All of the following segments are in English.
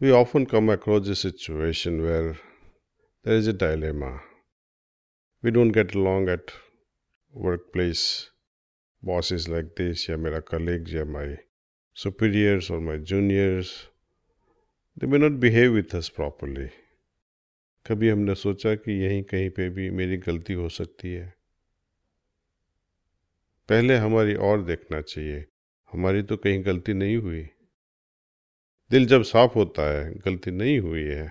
We often come across a situation where there is a dilemma. We don't get along at workplace. Boss is like this, yeah, my colleagues, yeah, my superiors or my juniors. They may not behave with us properly. कभी हमने सोचा कि यहीं कहीं पे भी मेरी गलती हो सकती है पहले हमारी और देखना चाहिए हमारी तो कहीं गलती नहीं हुई दिल जब साफ़ होता है, गलती नहीं हुई है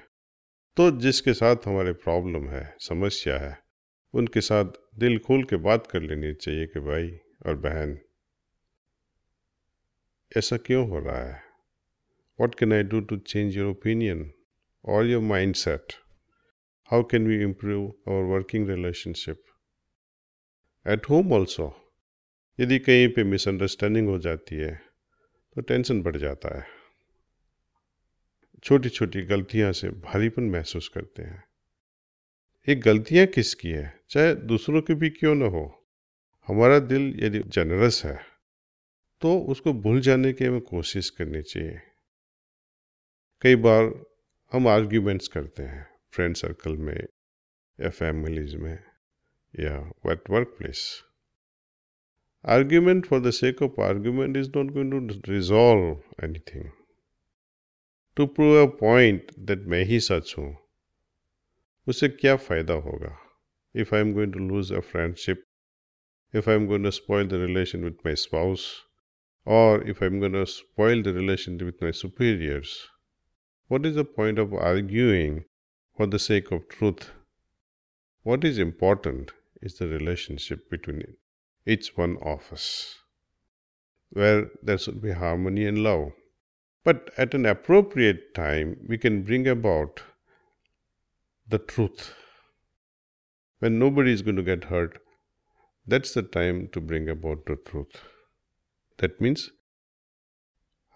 तो जिसके साथ हमारे प्रॉब्लम है, समस्या है, उनके साथ दिल खोल के बात कर लेनी चाहिए कि भाई और बहन, ऐसा क्यों हो रहा है? What can I do to change your opinion और your mind set how can we improve our working relationship at home also यदि कहीं पे मिसअंडरस्टैंडिंग हो जाती है तो टेंशन बढ़ जाता है। छोटी छोटी गलतियाँ से भारीपन महसूस करते हैं। ये गलतियाँ किसकी है? चाहे दूसरों की भी क्यों ना हो। हमारा दिल यदि जनरस है तो उसको भूल जाने की हमें कोशिश करनी चाहिए। कई बार हम आर्ग्यूमेंट्स करते हैं फ्रेंड सर्कल में या फैमिलीज़ में या at work place argument for the sake of argument is not going to resolve anything to prove a point that मैं ही सच हूँ उससे क्या फ़ायदा होगा if I am going to lose a friendship if I'm going to spoil the relation with my spouse, or if I'm going to spoil the relation with my superiors. What is the point of arguing for the sake of truth. What is important is the relationship between each one of us, where there should be harmony and love. But at an appropriate time, we can bring about the truth. When nobody is going to get hurt, that's the time to bring about the truth. That means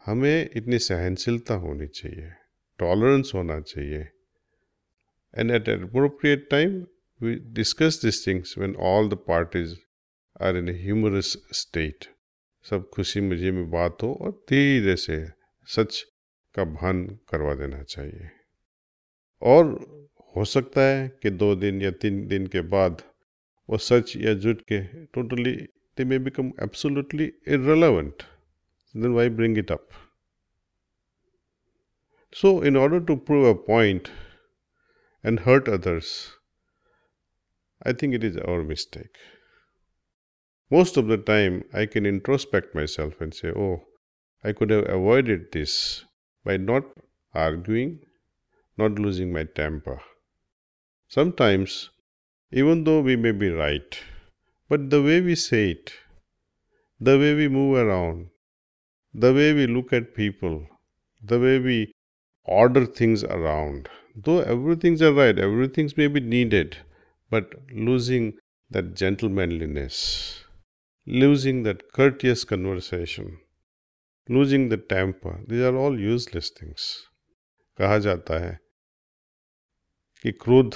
हमें इतनी सहनशीलता होनी चाहिए tolerance होना चाहिए And at an appropriate time, we discuss these things when all the parties are in a humorous state. सब खुशी मजे में बात हो और धीरे से सच का भान करवा देना चाहिए। और हो सकता है कि दो दिन या तीन दिन के बाद वो सच या झूठ के totally they may become absolutely irrelevant then why bring it up so in order to prove a point and hurt others I think it is our mistake most of the time I can introspect myself and say oh I could have avoided this by not arguing, not losing my temper. Sometimes, even though we may be right, but the way we say it, the way we move around, the way we look at people, the way we order things around, though everything's are right, everything's may be needed, but losing that gentlemanliness, losing that courteous conversation, losing the temper, these are all useless things कहा जाता है कि क्रोध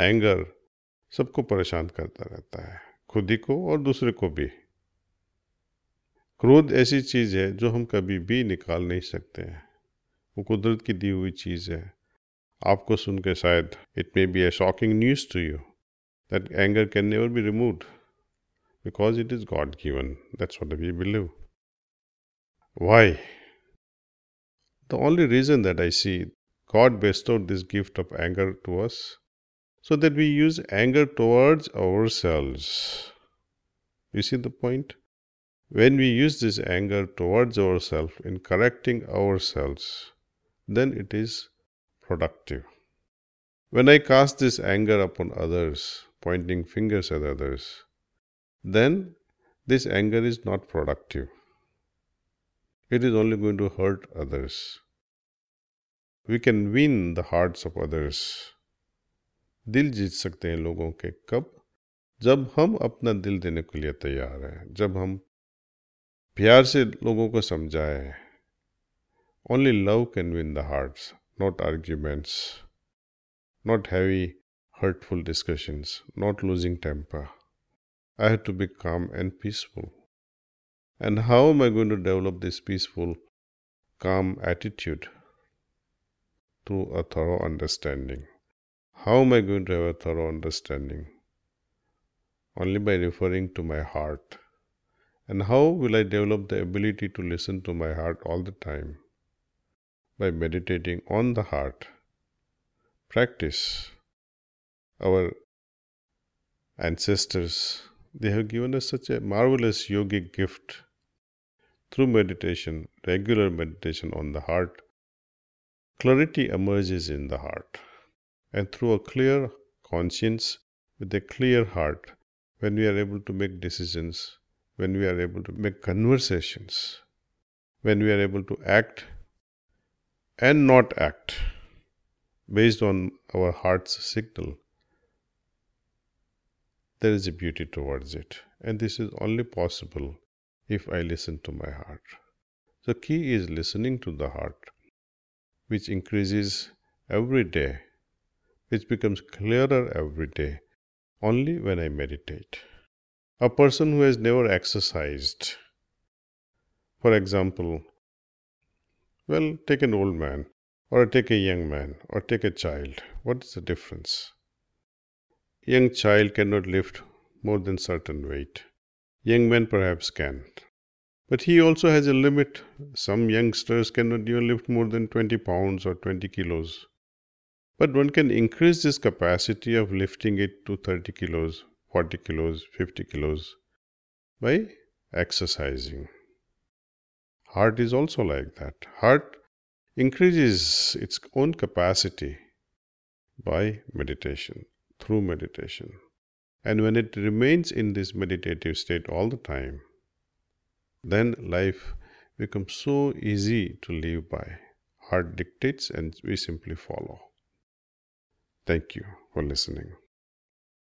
anger सबको परेशान करता रहता है खुद ही को और दूसरे को भी। क्रोध ऐसी चीज़ है जो हम कभी भी निकाल नहीं सकते हैं। वो कुदरत की दी हुई चीज़ है। आपको सुन के शायद it may be a shocking news to you that anger can never be removed because it is God given. That's what we believe. Why? The only reason that I see God bestowed this gift of anger to us so that we use anger towards ourselves. You see the point? When we use this anger towards ourselves in correcting ourselves, then it is productive. When I cast this anger upon others, pointing fingers at others, then this anger is not productive. It is only going to hurt others. We can win the hearts of others. दिल जीत सकते हैं लोगों के कब जब हम अपना दिल देने के लिए तैयार हैं जब हम प्यार से लोगों को समझाएँ only love can win the hearts not arguments, not heavy, hurtful discussions, not losing temper. I have to be calm and peaceful. And how am I going to develop this peaceful, calm attitude? through a thorough understanding. How am I going to have a thorough understanding? Only by referring to my heart. And how will I develop the ability to listen to my heart all the time? By meditating on the heart. Practice. Our ancestors, they have given us such a marvelous yogic gift through meditation, regular meditation on the heart. Clarity emerges in the heart. And through a clear conscience, with a clear heart, when we are able to make decisions, when we are able to make conversations, when we are able to act and not act based on our heart's signal, there is a beauty towards it. And this is only possible if I listen to my heart. The key is listening to the heart, which increases every day, which becomes clearer every day, only when I meditate. A person who has never exercised, for example, well, take an old man, or take a young man, or take a child. What is the difference? Young child cannot lift more than certain weight. Young men perhaps can. But he also has a limit. Some youngsters cannot even lift more than 20 pounds or 20 kilos. But one can increase this capacity of lifting it to 30 kilos, 40 kilos, 50 kilos by exercising. Heart is also like that. Heart increases its own capacity by meditation, through meditation. And when it remains in this meditative state all the time, then life becomes so easy to live by. Heart dictates and we simply follow. Thank you for listening.